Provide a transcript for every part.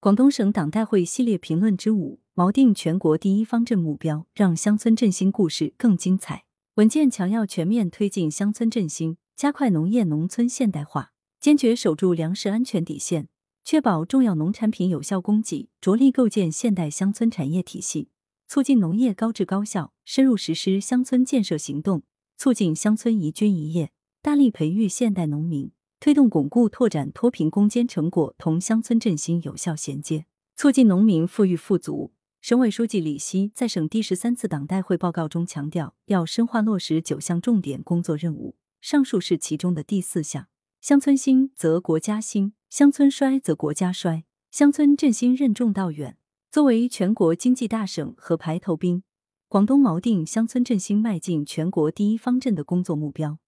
广东省党代会系列评论之五：锚定全国第一方阵目标，让乡村振兴故事更精彩。文件强调全面推进乡村振兴，加快农业农村现代化，坚决守住粮食安全底线，确保重要农产品有效供给，着力构建现代乡村产业体系，促进农业高质高效，深入实施乡村建设行动，促进乡村宜居宜业，大力培育现代农民。推动巩固拓展脱贫攻坚成果同乡村振兴有效衔接，促进农民富裕富足。省委书记李希在省第十三次党代会报告中强调，要深化落实九项重点工作任务，上述是其中的第四项。乡村兴则国家兴，乡村衰则国家衰。乡村振兴任重道远。作为全国经济大省和排头兵，广东锚定乡村振兴迈进全国第一方阵的工作目标。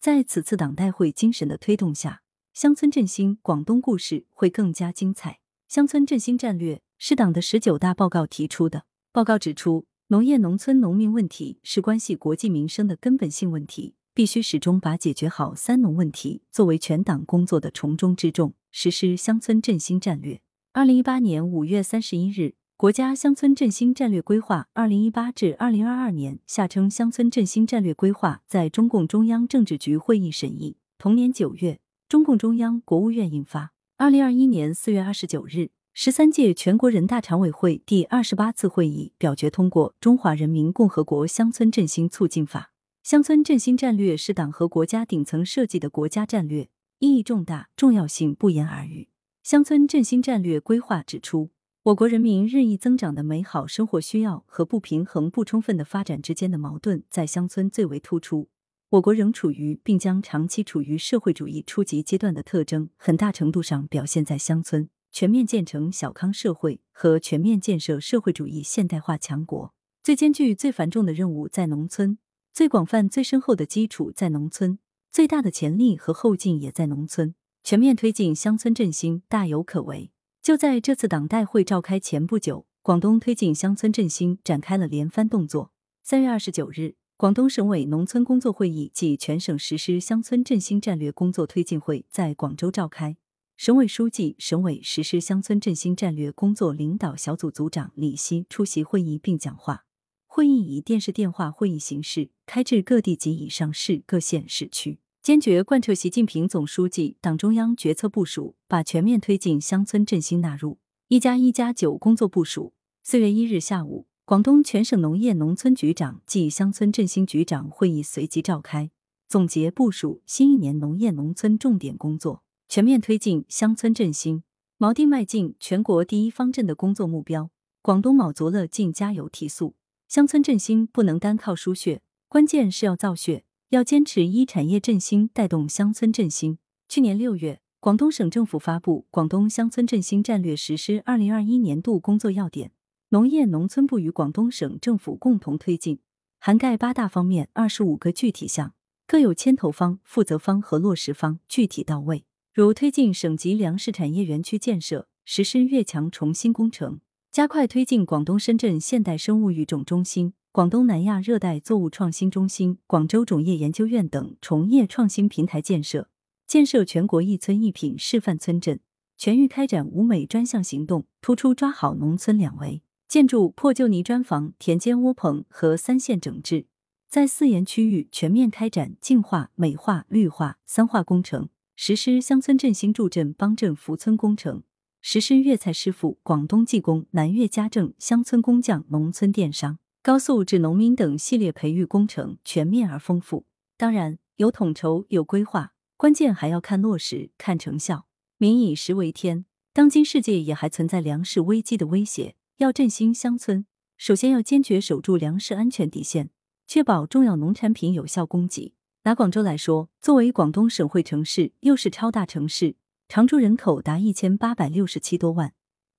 在此次党代会精神的推动下，乡村振兴广东故事会更加精彩。乡村振兴战略是党的十九大报告提出的。报告指出，农业农村农民问题是关系国计民生的根本性问题，必须始终把解决好“三农”问题作为全党工作的重中之重，实施乡村振兴战略。二零一八年五月三十一日。国家乡村振兴战略规划（二零一八至二零二二年）下称乡村振兴战略规划在中共中央政治局会议审议。同年九月，中共中央、国务院印发。二零二一年四月二十九日，十三届全国人大常委会第二十八次会议表决通过《中华人民共和国乡村振兴促进法》。乡村振兴战略是党和国家顶层设计的国家战略，意义重大，重要性不言而喻。乡村振兴战略规划指出。我国人民日益增长的美好生活需要和不平衡不充分的发展之间的矛盾，在乡村最为突出。我国仍处于并将长期处于社会主义初级阶段的特征，很大程度上表现在乡村。全面建成小康社会和全面建设社会主义现代化强国，最艰巨、最繁重的任务在农村，最广泛、最深厚的基础在农村，最大的潜力和后劲也在农村。全面推进乡村振兴，大有可为。就在这次党代会召开前不久，广东推进乡村振兴展开了连番动作。三月二十九日，广东省委农村工作会议暨全省实施乡村振兴战略工作推进会在广州召开。省委书记、省委实施乡村振兴战略工作领导小组组长李希出席会议并讲话。会议以电视电话会议形式开至各地及以上市、各县市区。坚决贯彻习近平总书记、党中央决策部署，把全面推进乡村振兴纳入“一加一加九”工作部署。四月一日下午，广东全省农业农村局长暨乡村振兴局长会议随即召开，总结部署新一年农业农村重点工作，全面推进乡村振兴，锚定迈进全国第一方阵的工作目标。广东卯足了劲加油提速，乡村振兴不能单靠输血，关键是要造血。要坚持一产业振兴带动乡村振兴。去年六月，广东省政府发布《广东乡村振兴战略实施二零二一年度工作要点》，农业农村部与广东省政府共同推进，涵盖八大方面、二十五个具体项，各有牵头方、负责方和落实方，具体到位。如推进省级粮食产业园区建设，实施越强重新工程，加快推进广东深圳现代生物育种中心。广东南亚热带作物创新中心、广州种业研究院等虫业创新平台建设，建设全国一村一品示范村镇，全域开展五美专项行动，突出抓好农村两维，建筑破旧泥砖房、田间窝棚和三线整治，在四沿区域全面开展净化、美化、绿化三化工程，实施乡村振兴助镇帮镇扶村工程，实施粤菜师傅、广东技工、南粤家政、乡村工匠、农村电商。高素质农民等系列培育工程全面而丰富，当然有统筹有规划，关键还要看落实、看成效。民以食为天，当今世界也还存在粮食危机的威胁，要振兴乡村，首先要坚决守住粮食安全底线，确保重要农产品有效供给。拿广州来说，作为广东省会城市，又是超大城市，常住人口达一千八百六十七多万，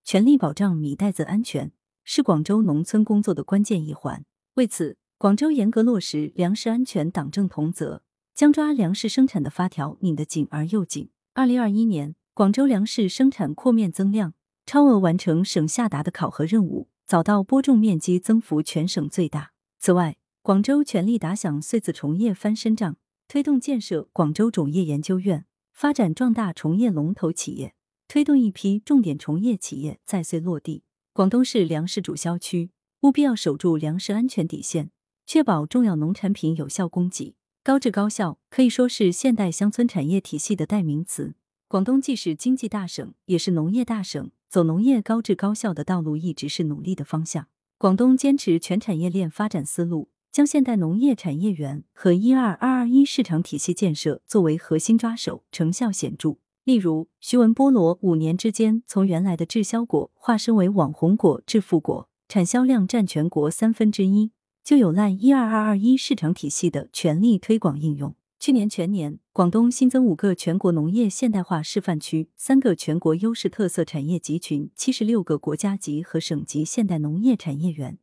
全力保障米袋子安全。是广州农村工作的关键一环。为此，广州严格落实粮食安全党政同责，将抓粮食生产的发条拧得紧而又紧。二零二一年，广州粮食生产扩面增量，超额完成省下达的考核任务，早稻播种面积增幅全省最大。此外，广州全力打响穗子重业翻身仗，推动建设广州种业研究院，发展壮大重业龙头企业。推动一批重点重业企业在穗落地。广东是粮食主销区，务必要守住粮食安全底线，确保重要农产品有效供给。高质高效可以说是现代乡村产业体系的代名词。广东既是经济大省，也是农业大省，走农业高质高效的道路一直是努力的方向。广东坚持全产业链发展思路，将现代农业产业园和“一二二二一”市场体系建设作为核心抓手，成效显著。例如，徐闻菠萝五年之间从原来的滞销果化身为网红果、致富果，产销量占全国三分之一，就有赖“一二二二一”市场体系的全力推广应用。去年全年，广东新增五个全国农业现代化示范区，三个全国优势特色产业集群，七十六个国家级和省级现代农业产业园，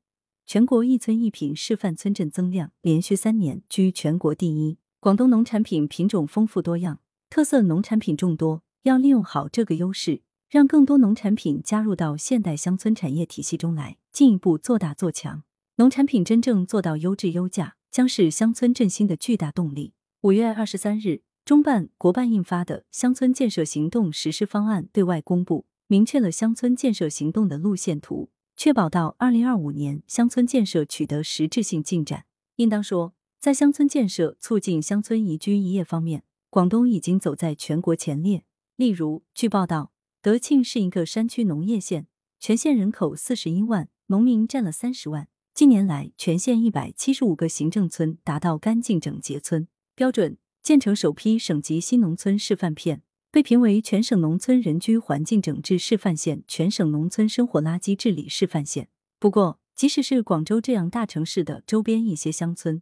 全国一村一品示范村镇增量连续三年居全国第一。广东农产品品种丰富多样。特色农产品众多，要利用好这个优势，让更多农产品加入到现代乡村产业体系中来，进一步做大做强。农产品真正做到优质优价，将是乡村振兴的巨大动力。五月二十三日，中办、国办印发的《乡村建设行动实施方案》对外公布，明确了乡村建设行动的路线图，确保到二零二五年乡村建设取得实质性进展。应当说，在乡村建设促进乡村宜居宜业方面，广东已经走在全国前列。例如，据报道，德庆是一个山区农业县，全县人口四十一万，农民占了三十万。近年来，全县一百七十五个行政村达到干净整洁村标准，建成首批省级新农村示范片，被评为全省农村人居环境整治示范县、全省农村生活垃圾治理示范县。不过，即使是广州这样大城市的周边一些乡村，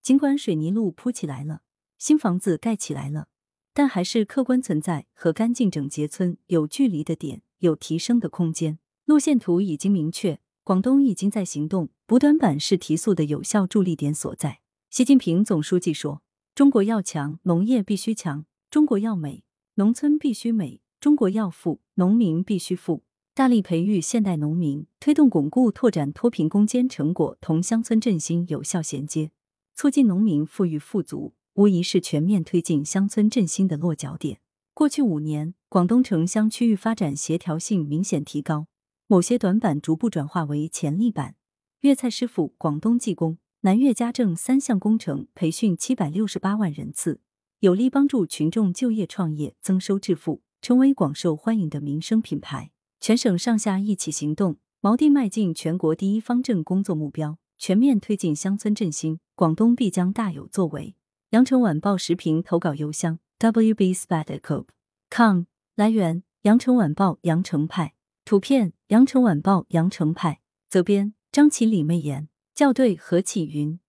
尽管水泥路铺起来了。新房子盖起来了，但还是客观存在和干净整洁村有距离的点，有提升的空间。路线图已经明确，广东已经在行动，补短板是提速的有效助力点所在。习近平总书记说：“中国要强，农业必须强；中国要美，农村必须美；中国要富，农民必须富。”大力培育现代农民，推动巩固拓展脱贫攻坚成果同乡村振兴有效衔接，促进农民富裕富足。无疑是全面推进乡村振兴的落脚点。过去五年，广东城乡区域发展协调性明显提高，某些短板逐步转化为潜力板。粤菜师傅、广东技工、南粤家政三项工程培训七百六十八万人次，有力帮助群众就业创业、增收致富，成为广受欢迎的民生品牌。全省上下一起行动，锚定迈进全国第一方阵工作目标，全面推进乡村振兴，广东必将大有作为。羊城晚报时评投稿邮箱：wbspectacom。来源：羊城晚报羊城派。图片：羊城晚报羊城派。责编：张起李媚妍。校对：何启云。